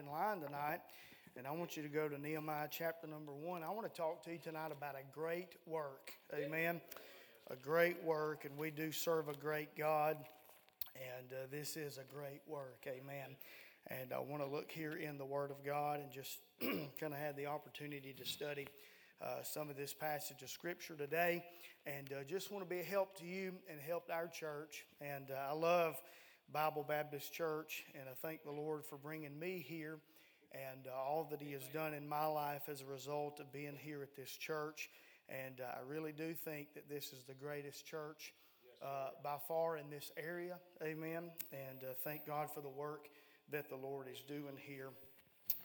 in line tonight, and I want you to go to Nehemiah chapter number one. I want to talk to you tonight about a great work. Amen. A great work, and we do serve a great God, and uh, this is a great work. Amen. And I want to look here in the Word of God and just kind of had the opportunity to study uh, some of this passage of Scripture today, and uh, just want to be a help to you and help our church. And uh, I love Bible Baptist Church, and I thank the Lord for bringing me here and uh, all that He has done in my life as a result of being here at this church. And uh, I really do think that this is the greatest church uh, by far in this area. Amen. And uh, thank God for the work that the Lord is doing here.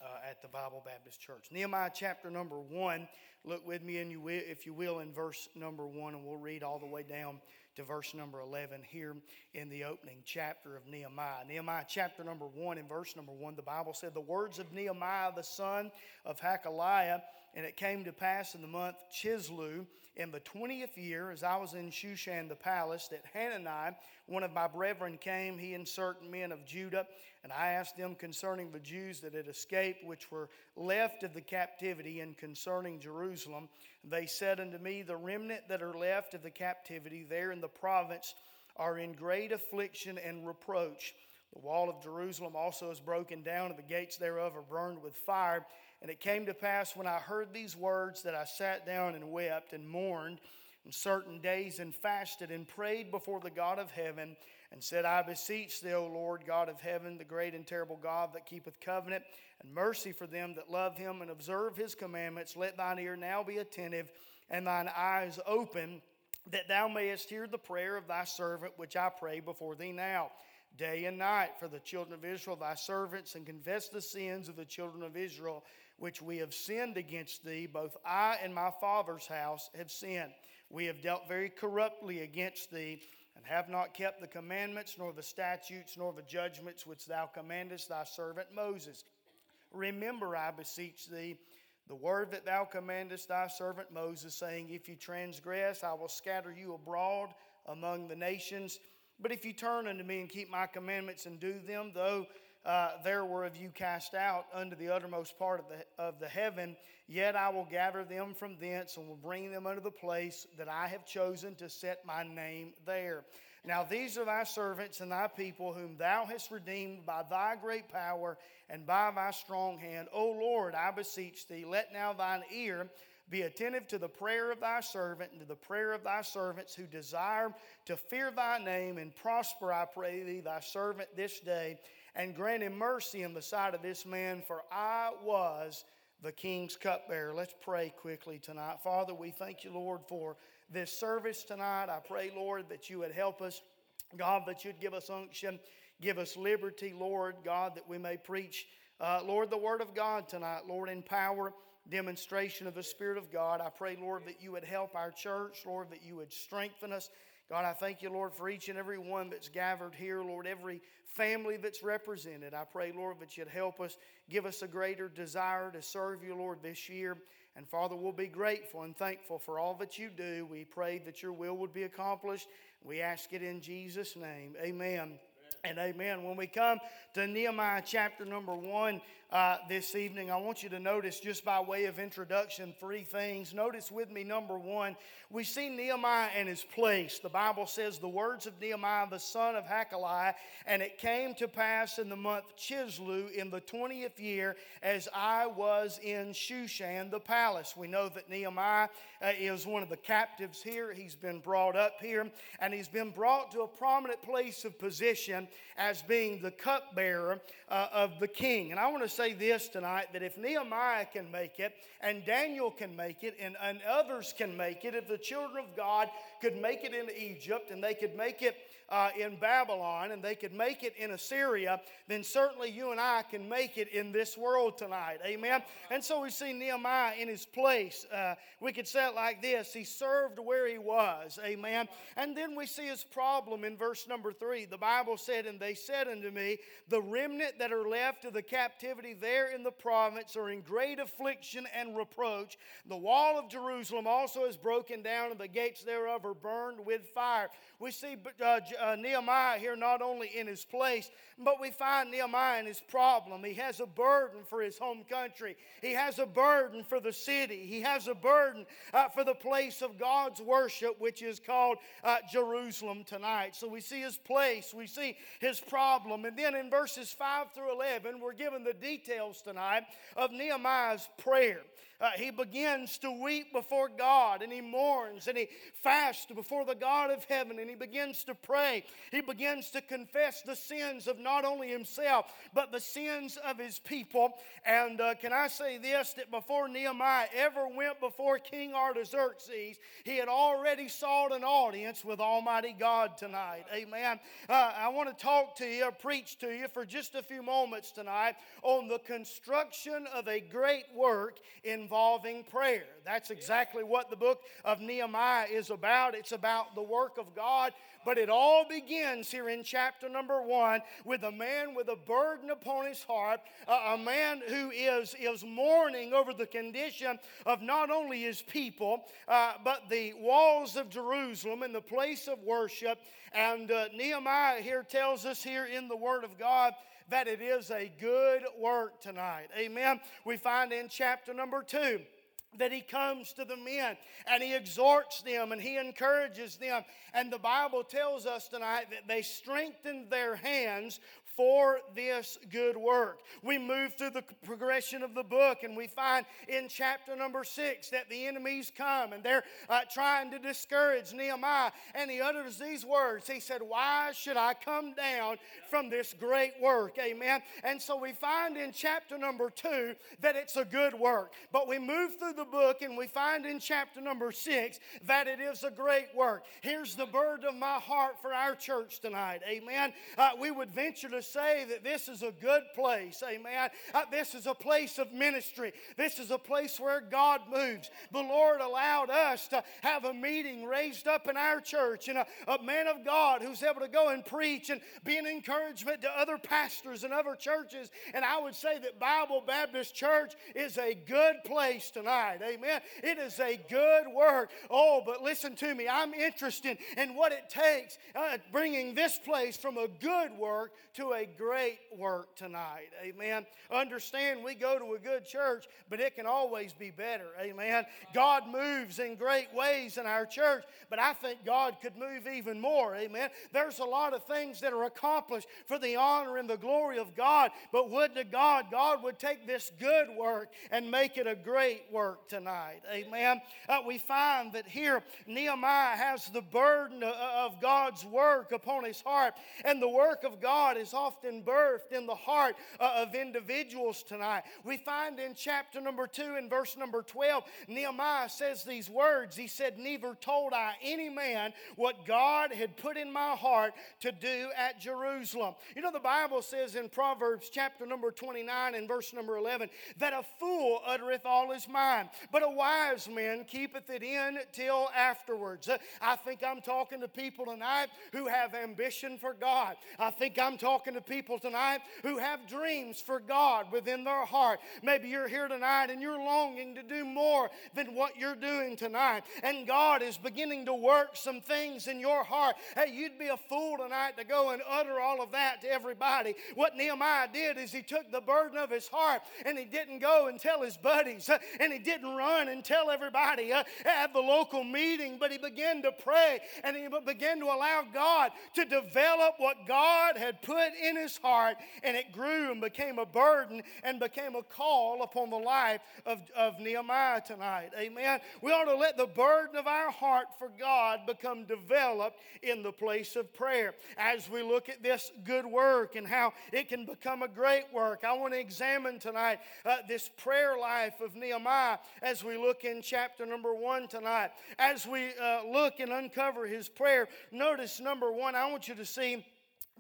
Uh, at the Bible Baptist Church. Nehemiah chapter number one. Look with me, and you will, if you will, in verse number one, and we'll read all the way down to verse number 11 here in the opening chapter of Nehemiah. Nehemiah chapter number 1 and verse number 1, the Bible said, The words of Nehemiah the son of Hachaliah, and it came to pass in the month Chisleu, in the 20th year, as I was in Shushan the palace, that Hanani, one of my brethren, came, he and certain men of Judah, and I asked them concerning the Jews that had escaped, which were left of the captivity, and concerning Jerusalem. They said unto me, The remnant that are left of the captivity there in the province are in great affliction and reproach. The wall of Jerusalem also is broken down, and the gates thereof are burned with fire. And it came to pass when I heard these words that I sat down and wept and mourned in certain days and fasted and prayed before the God of heaven and said, I beseech thee, O Lord, God of heaven, the great and terrible God that keepeth covenant and mercy for them that love him and observe his commandments. Let thine ear now be attentive and thine eyes open that thou mayest hear the prayer of thy servant, which I pray before thee now, day and night, for the children of Israel, thy servants, and confess the sins of the children of Israel, which we have sinned against thee. Both I and my father's house have sinned. We have dealt very corruptly against thee, and have not kept the commandments, nor the statutes, nor the judgments which thou commandest thy servant Moses. Remember, I beseech thee, the word that thou commandest thy servant Moses, saying, If you transgress, I will scatter you abroad among the nations. But if you turn unto me and keep my commandments and do them, though uh, there were of you cast out unto the uttermost part of the, of the heaven, yet I will gather them from thence and will bring them unto the place that I have chosen to set my name there. Now these are thy servants and thy people, whom thou hast redeemed by thy great power and by thy strong hand. O Lord, I beseech thee, let now thine ear be attentive to the prayer of thy servant and to the prayer of thy servants who desire to fear thy name and prosper, I pray thee, thy servant this day and grant him mercy in the sight of this man, for I was the king's cupbearer. Let's pray quickly tonight. Father, we thank you, Lord, for this service tonight. I pray, Lord, that you would help us. God, that you'd give us unction, give us liberty, Lord, God, that we may preach, uh, Lord, the word of God tonight, Lord, in power, demonstration of the Spirit of God. I pray, Lord, that you would help our church, Lord, that you would strengthen us. God, I thank you, Lord, for each and every one that's gathered here, Lord, every family that's represented. I pray, Lord, that you'd help us, give us a greater desire to serve you, Lord, this year. And Father, we'll be grateful and thankful for all that you do. We pray that your will would be accomplished. We ask it in Jesus' name. Amen and amen. When we come to Nehemiah chapter number one uh, this evening, I want you to notice, just by way of introduction, three things. Notice with me, number one, we see Nehemiah and his place. The Bible says the words of Nehemiah, the son of Hachaliah, and it came to pass in the month Chisleu in the 20th year as I was in Shushan, the palace. We know that Nehemiah uh, is one of the captives here. He's been brought up here, and he's been brought to a prominent place of position as being the cupbearer uh, of the king. And I want to say this tonight that if Nehemiah can make it, and Daniel can make it, and, and others can make it, if the children of God could make it in Egypt, and they could make it uh, in Babylon, and they could make it in Assyria, then certainly you and I can make it in this world tonight. Amen. And so we see Nehemiah in his place. Uh, we could say it like this He served where he was. Amen. And then we see his problem in verse number three. The Bible said, And they said unto me, The remnant that are left of the captivity there in the province are in great affliction and reproach. The wall of Jerusalem also is broken down, and the gates thereof are burned with fire. We see uh, uh, Nehemiah here not only in his place, but we find Nehemiah in his problem. He has a burden for his home country, he has a burden for the city, he has a burden uh, for the place of God's worship, which is called uh, Jerusalem tonight. So we see his place, we see his problem. And then in verses 5 through 11, we're given the details tonight of Nehemiah's prayer. Uh, he begins to weep before God and he mourns and he fasts before the God of heaven and he begins to pray. He begins to confess the sins of not only himself but the sins of his people. And uh, can I say this that before Nehemiah ever went before King Artaxerxes, he had already sought an audience with Almighty God tonight. Amen. Uh, I want to talk to you, preach to you for just a few moments tonight on the construction of a great work in involving prayer. That's exactly what the book of Nehemiah is about. It's about the work of God, but it all begins here in chapter number one with a man with a burden upon his heart, a man who is, is mourning over the condition of not only his people, uh, but the walls of Jerusalem and the place of worship. And uh, Nehemiah here tells us here in the Word of God that it is a good work tonight. Amen. We find in chapter number two that he comes to the men and he exhorts them and he encourages them. And the Bible tells us tonight that they strengthened their hands for this good work. We move through the progression of the book and we find in chapter number six that the enemies come and they're uh, trying to discourage Nehemiah. And he utters these words He said, Why should I come down from this great work? Amen. And so we find in chapter number two that it's a good work. But we move through the book and we find in chapter number six that it is a great work. Here's the burden of my heart for our church tonight. Amen. Uh, we would venture to say that this is a good place. Amen. Uh, this is a place of ministry. This is a place where God moves. The Lord allowed us to have a meeting raised up in our church and a, a man of God who's able to go and preach and be an encouragement to other pastors and other churches. And I would say that Bible Baptist Church is a good place tonight. Amen. It is a good work. Oh, but listen to me. I'm interested in what it takes uh, bringing this place from a good work to a great work tonight. Amen. Understand we go to a good church, but it can always be better. Amen. God moves in great ways in our church, but I think God could move even more. Amen. There's a lot of things that are accomplished for the honor and the glory of God, but would to God, God would take this good work and make it a great work tonight. Amen. Uh, we find that here Nehemiah has the burden of God's work upon his heart, and the work of God is often often birthed in the heart uh, of individuals tonight. We find in chapter number 2 and verse number 12, Nehemiah says these words. He said, Neither told I any man what God had put in my heart to do at Jerusalem. You know, the Bible says in Proverbs chapter number 29 and verse number 11 that a fool uttereth all his mind, but a wise man keepeth it in till afterwards. Uh, I think I'm talking to people tonight who have ambition for God. I think I'm talking to people tonight who have dreams for God within their heart. Maybe you're here tonight and you're longing to do more than what you're doing tonight. And God is beginning to work some things in your heart. Hey, you'd be a fool tonight to go and utter all of that to everybody. What Nehemiah did is he took the burden of his heart and he didn't go and tell his buddies uh, and he didn't run and tell everybody uh, at the local meeting, but he began to pray and he began to allow God to develop what God had put in his heart, and it grew and became a burden and became a call upon the life of, of Nehemiah tonight. Amen. We ought to let the burden of our heart for God become developed in the place of prayer. As we look at this good work and how it can become a great work, I want to examine tonight uh, this prayer life of Nehemiah as we look in chapter number one tonight. As we uh, look and uncover his prayer, notice number one, I want you to see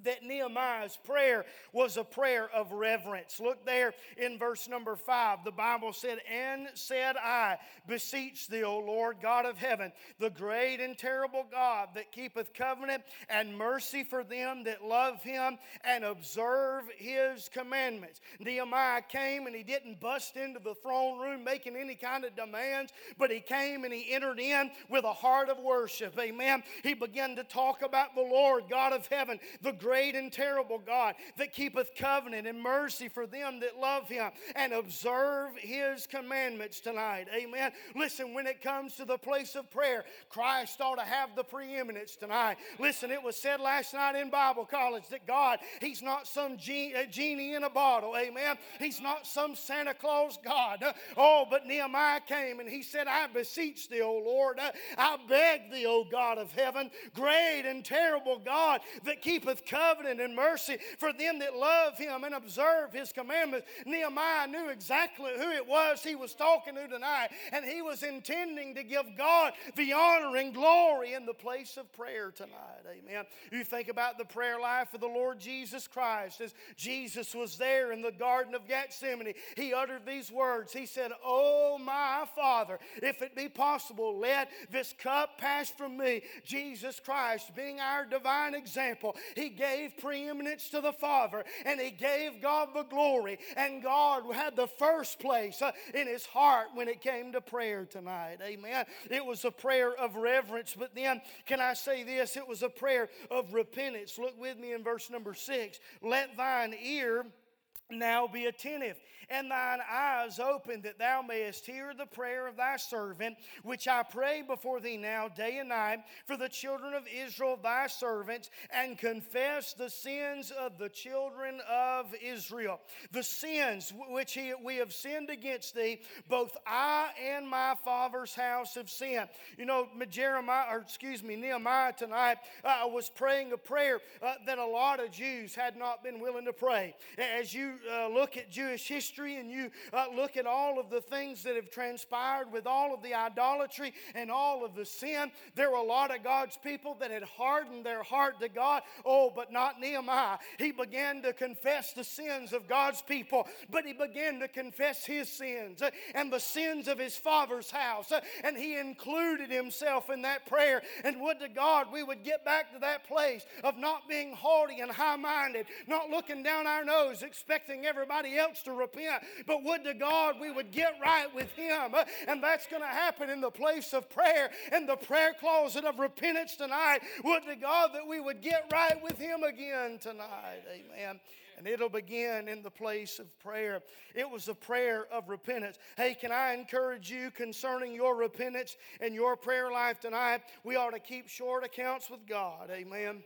that Nehemiah's prayer was a prayer of reverence. Look there in verse number five. The Bible said, And said I, Beseech thee, O Lord God of heaven, the great and terrible God that keepeth covenant and mercy for them that love him and observe his commandments. Nehemiah came and he didn't bust into the throne room making any kind of demands, but he came and he entered in with a heart of worship. Amen. He began to talk about the Lord God of heaven, the great and terrible God that keepeth covenant and mercy for them that love him and observe his commandments tonight. Amen. Listen, when it comes to the place of prayer, Christ ought to have the preeminence tonight. Listen, it was said last night in Bible college that God, He's not some genie in a bottle. Amen. He's not some Santa Claus God. Oh, but Nehemiah came and he said, I beseech thee, O Lord. I beg thee, O God of heaven, great and terrible God that keepeth covenant and mercy for them that love him and observe his commandments. Nehemiah knew exactly who it was he was talking to tonight, and he was intending to give God the honor and glory in the place of prayer tonight. Amen. You think about the prayer life of the Lord Jesus Christ as Jesus was there in the Garden of Gethsemane. He uttered these words. He said, Oh, my Father, if it be possible, let this cup pass from me. Jesus Christ, being our divine example, he gave gave preeminence to the Father and he gave God the glory. And God had the first place uh, in his heart when it came to prayer tonight. Amen. It was a prayer of reverence, but then, can I say this? It was a prayer of repentance. Look with me in verse number six. Let thine ear now be attentive and thine eyes open that thou mayest hear the prayer of thy servant, which I pray before thee now, day and night, for the children of Israel, thy servants, and confess the sins of the children of Israel. The sins which he, we have sinned against thee, both I and my father's house have sinned. You know, Jeremiah, or excuse me, Nehemiah tonight uh, was praying a prayer uh, that a lot of Jews had not been willing to pray. As you uh, look at Jewish history, and you uh, look at all of the things that have transpired with all of the idolatry and all of the sin, there were a lot of God's people that had hardened their heart to God. Oh, but not Nehemiah. He began to confess the sins of God's people, but he began to confess his sins uh, and the sins of his father's house. Uh, and he included himself in that prayer. And would to God we would get back to that place of not being haughty and high minded, not looking down our nose, expecting everybody else to repent but would to God we would get right with Him. And that's going to happen in the place of prayer, in the prayer closet of repentance tonight. Would to God that we would get right with Him again tonight. Amen and it'll begin in the place of prayer. It was a prayer of repentance. Hey, can I encourage you concerning your repentance and your prayer life tonight? We ought to keep short accounts with God. Amen. Amen.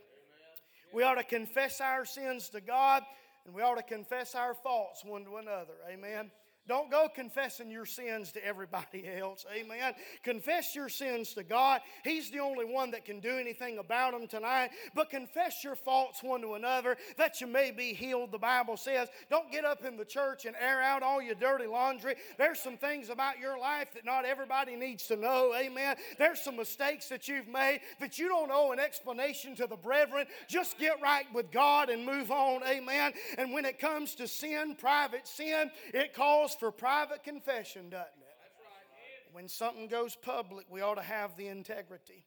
We ought to confess our sins to God and we ought to confess our faults one to another. Amen. Don't go confessing your sins to everybody else. Amen. Confess your sins to God. He's the only one that can do anything about them tonight. But confess your faults one to another that you may be healed. The Bible says, don't get up in the church and air out all your dirty laundry. There's some things about your life that not everybody needs to know. Amen. There's some mistakes that you've made that you don't owe an explanation to the brethren. Just get right with God and move on. Amen. And when it comes to sin, private sin, it calls for private confession, doesn't it? When something goes public, we ought to have the integrity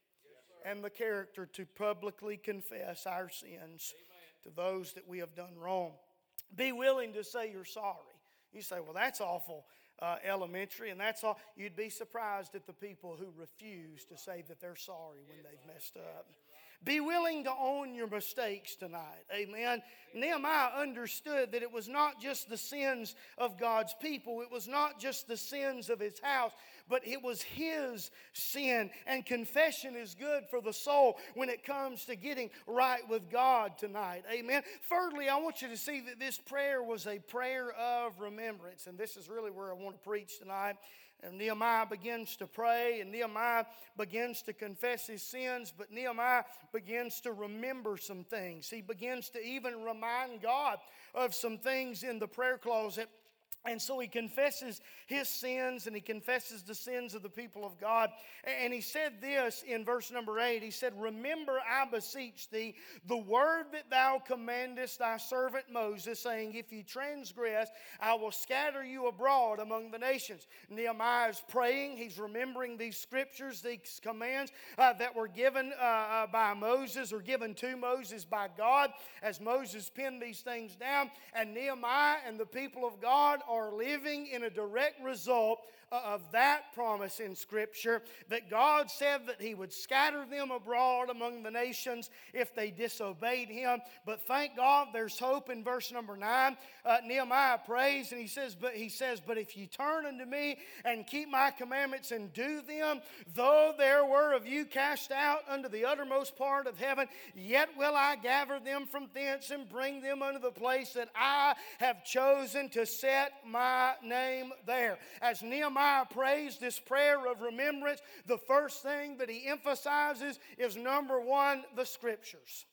and the character to publicly confess our sins to those that we have done wrong. Be willing to say you're sorry. You say, well, that's awful uh, elementary, and that's all. You'd be surprised at the people who refuse to say that they're sorry when they've messed up. Be willing to own your mistakes tonight. Amen. Nehemiah understood that it was not just the sins of God's people, it was not just the sins of his house, but it was his sin. And confession is good for the soul when it comes to getting right with God tonight. Amen. Thirdly, I want you to see that this prayer was a prayer of remembrance. And this is really where I want to preach tonight. And Nehemiah begins to pray, and Nehemiah begins to confess his sins, but Nehemiah begins to remember some things. He begins to even remind God of some things in the prayer closet And so he confesses his sins and he confesses the sins of the people of God. And he said this in verse number eight He said, Remember, I beseech thee, the word that thou commandest thy servant Moses, saying, If you transgress, I will scatter you abroad among the nations. Nehemiah is praying. He's remembering these scriptures, these commands uh, that were given uh, uh, by Moses or given to Moses by God as Moses penned these things down. And Nehemiah and the people of God are living in a direct result of that promise in Scripture that God said that He would scatter them abroad among the nations if they disobeyed Him. But thank God there's hope in verse number nine. Uh, Nehemiah prays and he says, But he says, But if you turn unto me and keep my commandments and do them, though there were of you cast out unto the uttermost part of heaven, yet will I gather them from thence and bring them unto the place that I have chosen to set my name there. As Nehemiah Prays this prayer of remembrance, the first thing that he emphasizes is number one, the scriptures.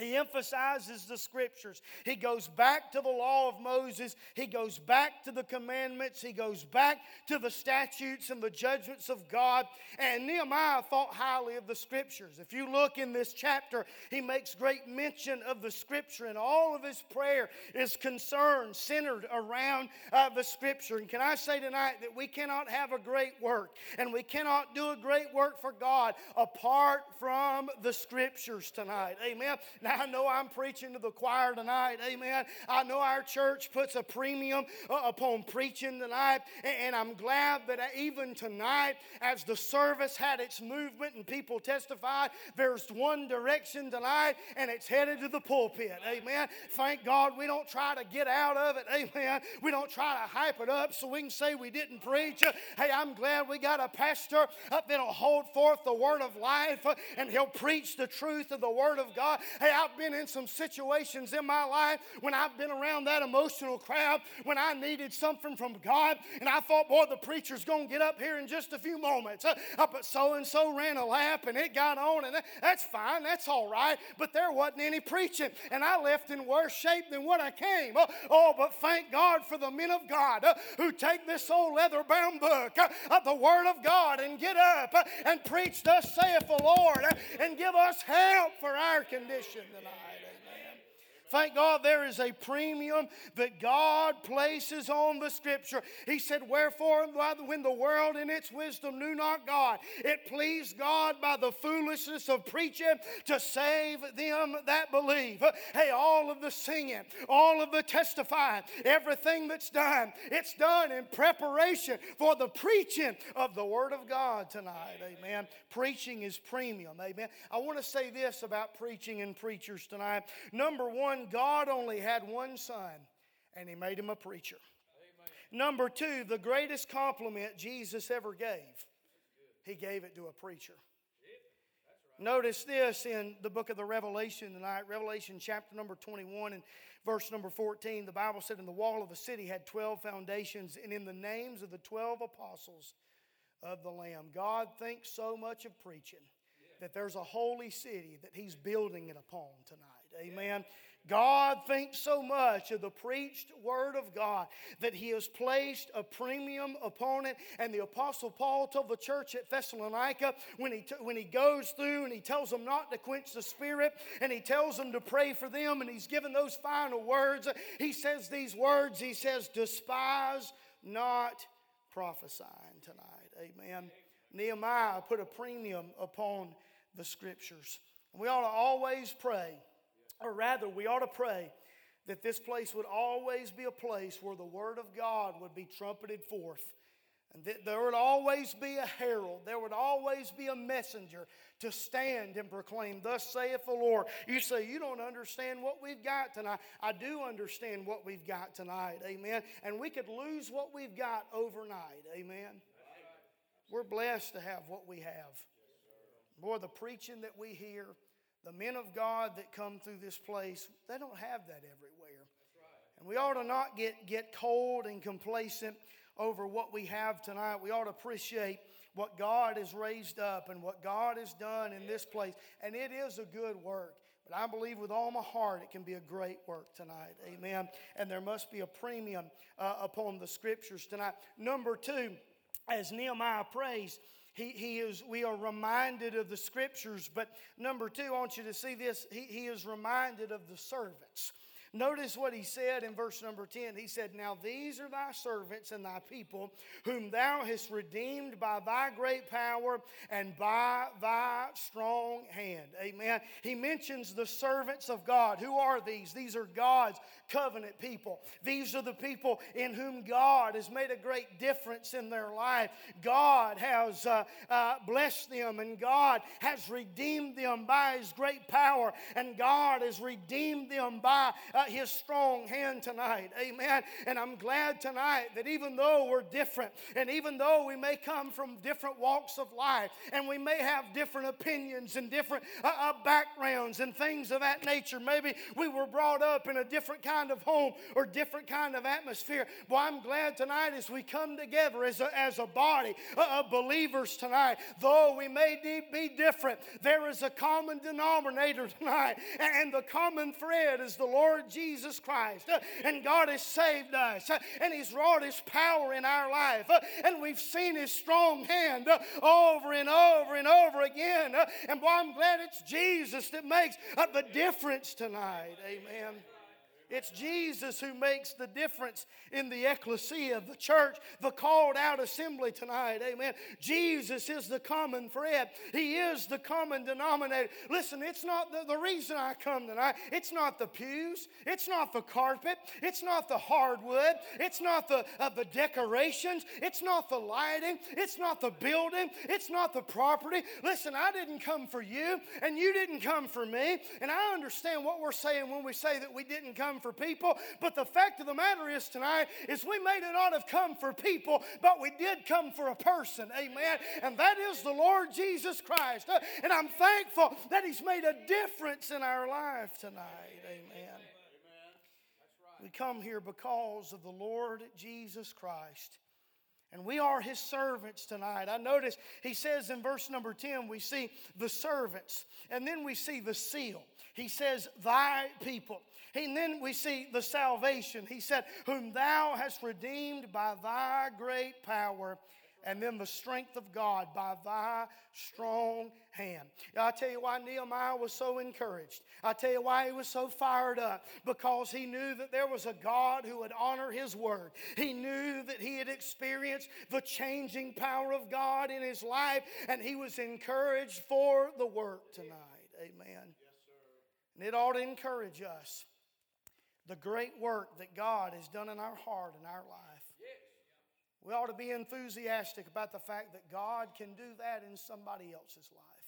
He emphasizes the scriptures. He goes back to the law of Moses. He goes back to the commandments. He goes back to the statutes and the judgments of God. And Nehemiah thought highly of the scriptures. If you look in this chapter, he makes great mention of the scripture, and all of his prayer is concerned, centered around uh, the scripture. And can I say tonight that we cannot have a great work and we cannot do a great work for God apart from the scriptures tonight? Amen. Now, I know I'm preaching to the choir tonight. Amen. I know our church puts a premium uh, upon preaching tonight. And I'm glad that even tonight, as the service had its movement and people testified, there's one direction tonight and it's headed to the pulpit. Amen. Thank God we don't try to get out of it. Amen. We don't try to hype it up so we can say we didn't preach. Hey, I'm glad we got a pastor up that'll hold forth the word of life and he'll preach the truth of the word of God. Hey, I've been in some situations in my life when I've been around that emotional crowd when I needed something from God, and I thought, boy, the preacher's going to get up here in just a few moments. Uh, but so and so ran a lap, and it got on, and that, that's fine, that's all right. But there wasn't any preaching, and I left in worse shape than when I came. Oh, oh but thank God for the men of God uh, who take this old leather bound book uh, the Word of God and get up uh, and preach, Thus saith the Lord, uh, and give us help for our condition tonight. Thank God there is a premium that God places on the Scripture. He said, Wherefore, when the world in its wisdom knew not God, it pleased God by the foolishness of preaching to save them that believe. Hey, all of the singing, all of the testifying, everything that's done, it's done in preparation for the preaching of the Word of God tonight. Amen. Preaching is premium. Amen. I want to say this about preaching and preachers tonight. Number one, one, God only had one son, and he made him a preacher. Amen. Number two, the greatest compliment Jesus ever gave, he gave it to a preacher. Notice this in the book of the Revelation tonight, Revelation chapter number 21 and verse number 14. The Bible said, In the wall of the city had 12 foundations, and in the names of the 12 apostles of the Lamb. God thinks so much of preaching that there's a holy city that He's building it upon tonight. Amen. God thinks so much of the preached word of God that he has placed a premium upon it. And the Apostle Paul told the church at Thessalonica when he, t- when he goes through and he tells them not to quench the spirit and he tells them to pray for them and he's given those final words. He says these words He says, Despise not prophesying tonight. Amen. Nehemiah put a premium upon the scriptures. And we ought to always pray or rather, we ought to pray that this place would always be a place where the Word of God would be trumpeted forth. And that there would always be a herald, there would always be a messenger to stand and proclaim, Thus saith the Lord. You say, You don't understand what we've got tonight. I do understand what we've got tonight. Amen. And we could lose what we've got overnight. Amen. We're blessed to have what we have. Boy, the preaching that we hear, the men of God that come through this place, they don't have that everywhere. And we ought to not get, get cold and complacent over what we have tonight. We ought to appreciate what God has raised up and what God has done in this place. And it is a good work. But I believe with all my heart it can be a great work tonight. Amen. And there must be a premium uh, upon the scriptures tonight. Number two, as Nehemiah prays, he, he is, we are reminded of the scriptures. But number two, I want you to see this. He, he is reminded of the servants. Notice what he said in verse number 10. He said, Now these are thy servants and thy people, whom thou hast redeemed by thy great power and by thy strong hand. Amen. He mentions the servants of God. Who are these? These are God's covenant people. These are the people in whom God has made a great difference in their life. God has uh, uh, blessed them, and God has redeemed them by his great power, and God has redeemed them by uh, his strong hand tonight. Amen. And I'm glad tonight that even though we're different, and even though we may come from different walks of life, and we may have different opinions and different uh, uh, backgrounds and things of that nature, maybe we were brought up in a different kind of home or different kind of atmosphere. Well, I'm glad tonight as we come together as a, as a body uh, of believers tonight, though we may be different, there is a common denominator tonight, and the common thread is the Lord Jesus Christ. Uh, and God has saved us. Uh, and He's wrought His power in our life. And we've seen His strong hand over and over and over again. And boy, I'm glad it's Jesus that makes the difference tonight. Amen. It's Jesus who makes the difference in the ecclesia, of the church, the called out assembly tonight. Amen. Jesus is the common thread, He is the common denominator. Listen, it's not the, the reason I come tonight, it's not the pews, it's not the carpet, it's not the hardwood, it's not the, uh, the decorations, it's not the lighting, it's not the building, it's not the property. Listen, I didn't come for you, and you didn't come for me. And I understand what we're saying when we say that we didn't come for people. But the fact of the matter is tonight is we may not have come for people, but we did come for a person. Amen. And that is the Lord Jesus Christ. Uh, and I'm thankful that He's made a difference in our life tonight. Amen. We come here because of the Lord Jesus Christ. And we are his servants tonight. I notice he says in verse number 10, we see the servants, and then we see the seal. He says, Thy people. And then we see the salvation. He said, Whom thou hast redeemed by thy great power, and then the strength of God by thy strong hand. I'll tell you why Nehemiah was so encouraged. I'll tell you why he was so fired up. Because he knew that there was a God who would honor his word. He knew that he had experienced the changing power of God in his life, and he was encouraged for the work tonight. Amen. And it ought to encourage us the great work that God has done in our heart and our life. We ought to be enthusiastic about the fact that God can do that in somebody else's life.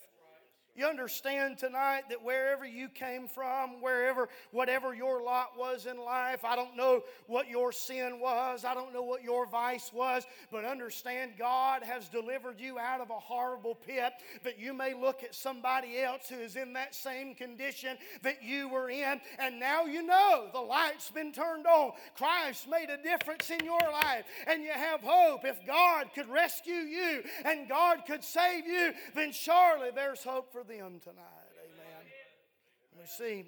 You understand tonight that wherever you came from, wherever, whatever your lot was in life, I don't know what your sin was, I don't know what your vice was, but understand God has delivered you out of a horrible pit that you may look at somebody else who is in that same condition that you were in, and now you know the light's been turned on. Christ made a difference in your life, and you have hope. If God could rescue you and God could save you, then surely there's hope for for them tonight. Amen. We see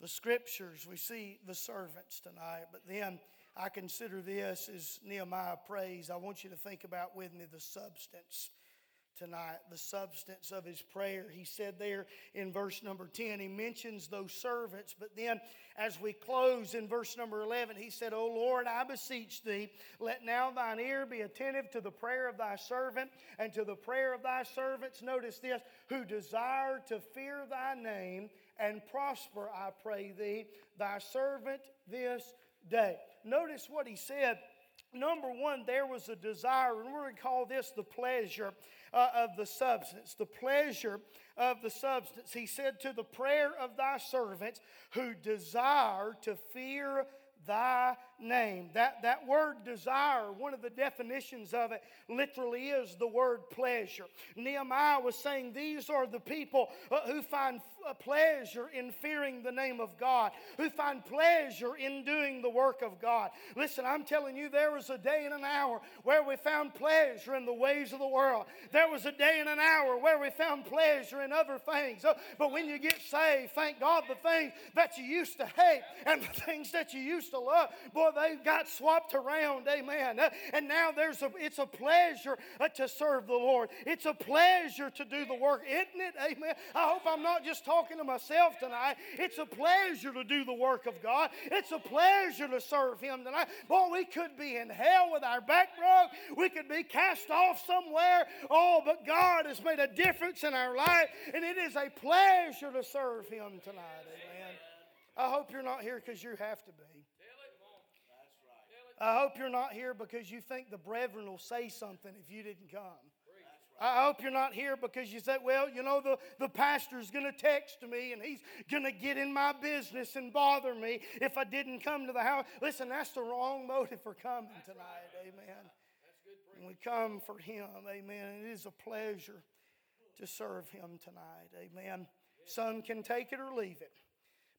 the scriptures, we see the servants tonight, but then I consider this as Nehemiah prays. I want you to think about with me the substance tonight, the substance of his prayer. He said there in verse number 10, he mentions those servants, but then as we close in verse number 11, he said, O Lord, I beseech thee, let now thine ear be attentive to the prayer of thy servant and to the prayer of thy servants. Notice this, who desire to fear thy name and prosper, I pray thee, thy servant this day. Notice what he said. Number one, there was a desire, and we're going to call this the pleasure uh, of the substance, the pleasure of the substance. He said, To the prayer of thy servants who desire to fear thy name. That, that word desire, one of the definitions of it literally is the word pleasure. Nehemiah was saying these are the people uh, who find pleasure in fearing the name of God, who find pleasure in doing the work of God. Listen, I'm telling you, there was a day and an hour where we found pleasure in the ways of the world. There was a day and an hour where we found pleasure in other things. Uh, but when you get saved, thank God the things that you used to hate and the things that you used to love, boy, they got swapped around. Amen. And now there's a, it's a pleasure uh, to serve the Lord. It's a pleasure to do the work, isn't it? Amen. I hope I'm not just talking talking to myself tonight. It's a pleasure to do the work of God. It's a pleasure to serve Him tonight. Boy, we could be in hell with our back broke. We could be cast off somewhere. Oh, but God has made a difference in our life, and it is a pleasure to serve Him tonight. Amen. I hope you're not here because you have to be. I hope you're not here because you think the brethren will say something if you didn't come. I hope you're not here because you say, well, you know, the, the pastor's going to text me and he's going to get in my business and bother me if I didn't come to the house. Listen, that's the wrong motive for coming tonight. Amen. And we come for him. Amen. It is a pleasure to serve him tonight. Amen. Some can take it or leave it.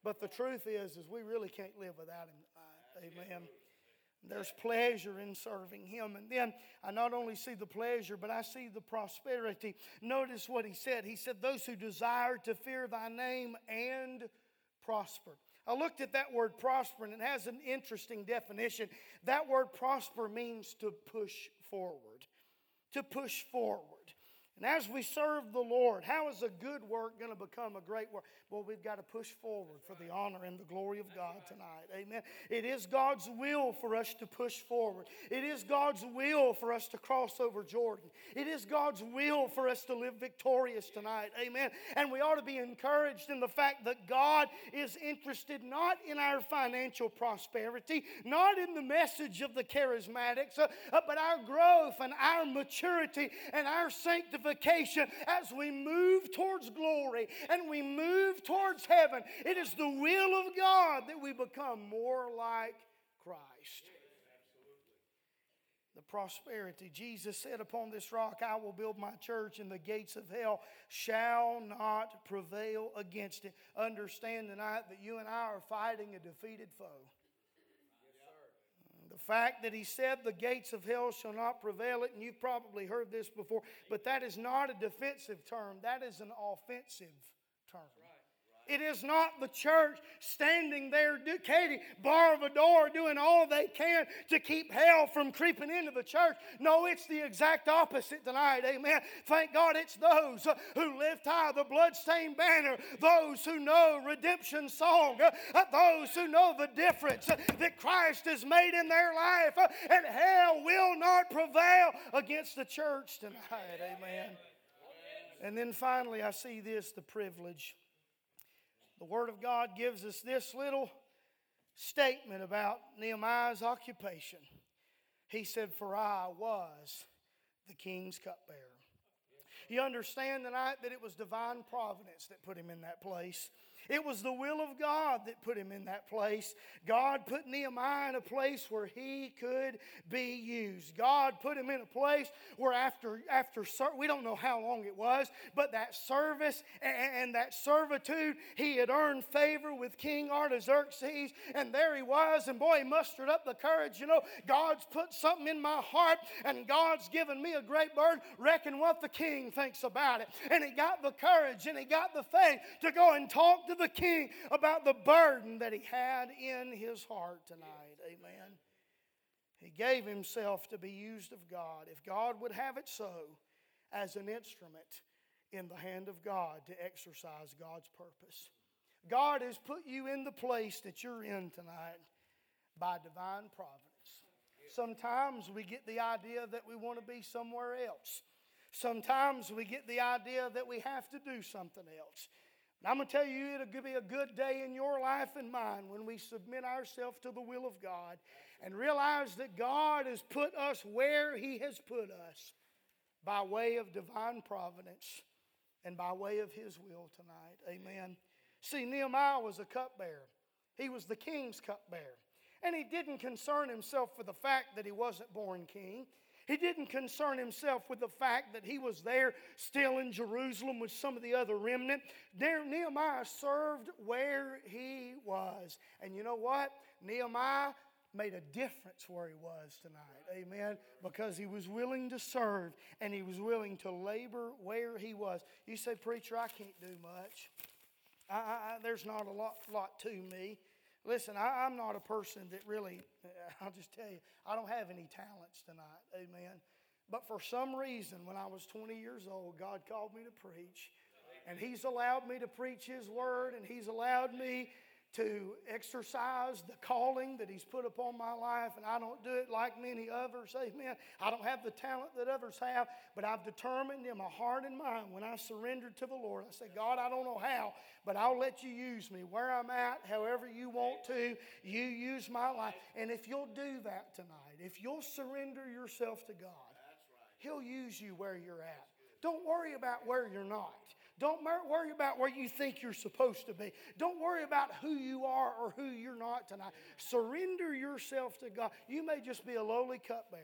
But the truth is, is we really can't live without him tonight. Amen. There's pleasure in serving Him. And then I not only see the pleasure, but I see the prosperity. Notice what He said. He said, Those who desire to fear Thy name and prosper. I looked at that word prosper, and it has an interesting definition. That word prosper means to push forward, to push forward. And as we serve the Lord, how is a good work going to become a great work? Well, we've got to push forward for the honor and the glory of God tonight. Amen. It is God's will for us to push forward. It is God's will for us to cross over Jordan. It is God's will for us to live victorious tonight. Amen. And we ought to be encouraged in the fact that God is interested not in our financial prosperity, not in the message of the charismatics, uh, uh, but our growth and our maturity and our sanctification sanctification as we move towards glory and we move towards heaven. It is the will of God that we become more like Christ. The prosperity. Jesus said, Upon this rock I will build my church, and the gates of hell shall not prevail against it. Understand tonight that you and I are fighting a defeated foe. The fact that he said the gates of hell shall not prevail it, and you've probably heard this before, but that is not a defensive term, that is an offensive term. It is not the church standing there, Katie, bar of a door, doing all they can to keep hell from creeping into the church. No, it's the exact opposite tonight. Amen. Thank God it's those uh, who lift high the bloodstained banner, those who know redemption song, uh, uh, those who know the difference that Christ has made in their life, and hell will not prevail against the church tonight. Amen. And then finally, I see this the privilege the Word of God gives us this little statement about Nehemiah's occupation. He said, For I was the king's cupbearer. You understand tonight that it was divine providence that put him in that place. It was the will of God that put him in that place. God put Nehemiah in a place where he could be used. God put him in a place where after after we don't know how long it was, but that service and, that servitude, he had earned favor with King Artaxerxes, and there he was, and boy, he mustered up the courage. You know, God's put something in my heart, and God's given me a great burden. Reckon what the king thinks about it. And he got the courage and he got the faith to go and talk to the king about the burden that he had in his heart tonight. Amen. He gave himself to be used of God. If God would have it so, as an instrument in the hand of God to exercise God's purpose. God has put you in the place that you're in tonight by divine providence. Sometimes we get the idea that we want to be somewhere else. Sometimes we get the idea that we have to do something else. And I'm going to tell you, it'll be a good day in your life and mine when we submit ourselves to the will of God and realize that God has put us where He has put us by way of divine providence and by way of His will tonight. Amen. See, Nehemiah was a cupbearer, he was the king's cupbearer. And he didn't concern himself for the fact that he wasn't born king. He didn't concern himself with the fact that he was there still in Jerusalem with some of the other remnant. Nehemiah served where he was. And you know what? Nehemiah made a difference where he was tonight. Amen. Because he was willing to serve and he was willing to labor where he was. You say, Preacher, I can't do much. I, I, there's not a lot, lot to me. Listen, I, am not a person that really, I'll just tell you, I don't have any talents tonight. Amen. But for some reason, when I was 20 years old, God called me to preach. And He's allowed me to preach His word, and He's allowed me to exercise the calling that He's put upon my life, and I don't do it like many others. Amen. I don't have the talent that others have, but I've determined in my heart and mind when I surrendered to the Lord, I said, God, I don't know how, but I'll let you use me where I'm at, however you want to. You use my life. And if you'll do that tonight, if you'll surrender yourself to God, He'll use you where you're at. Don't worry about where you're not. Don't worry about where you think you're supposed to be. Don't worry about who you are or who you're not tonight. Surrender yourself to God. You may just be a lowly cupbearer.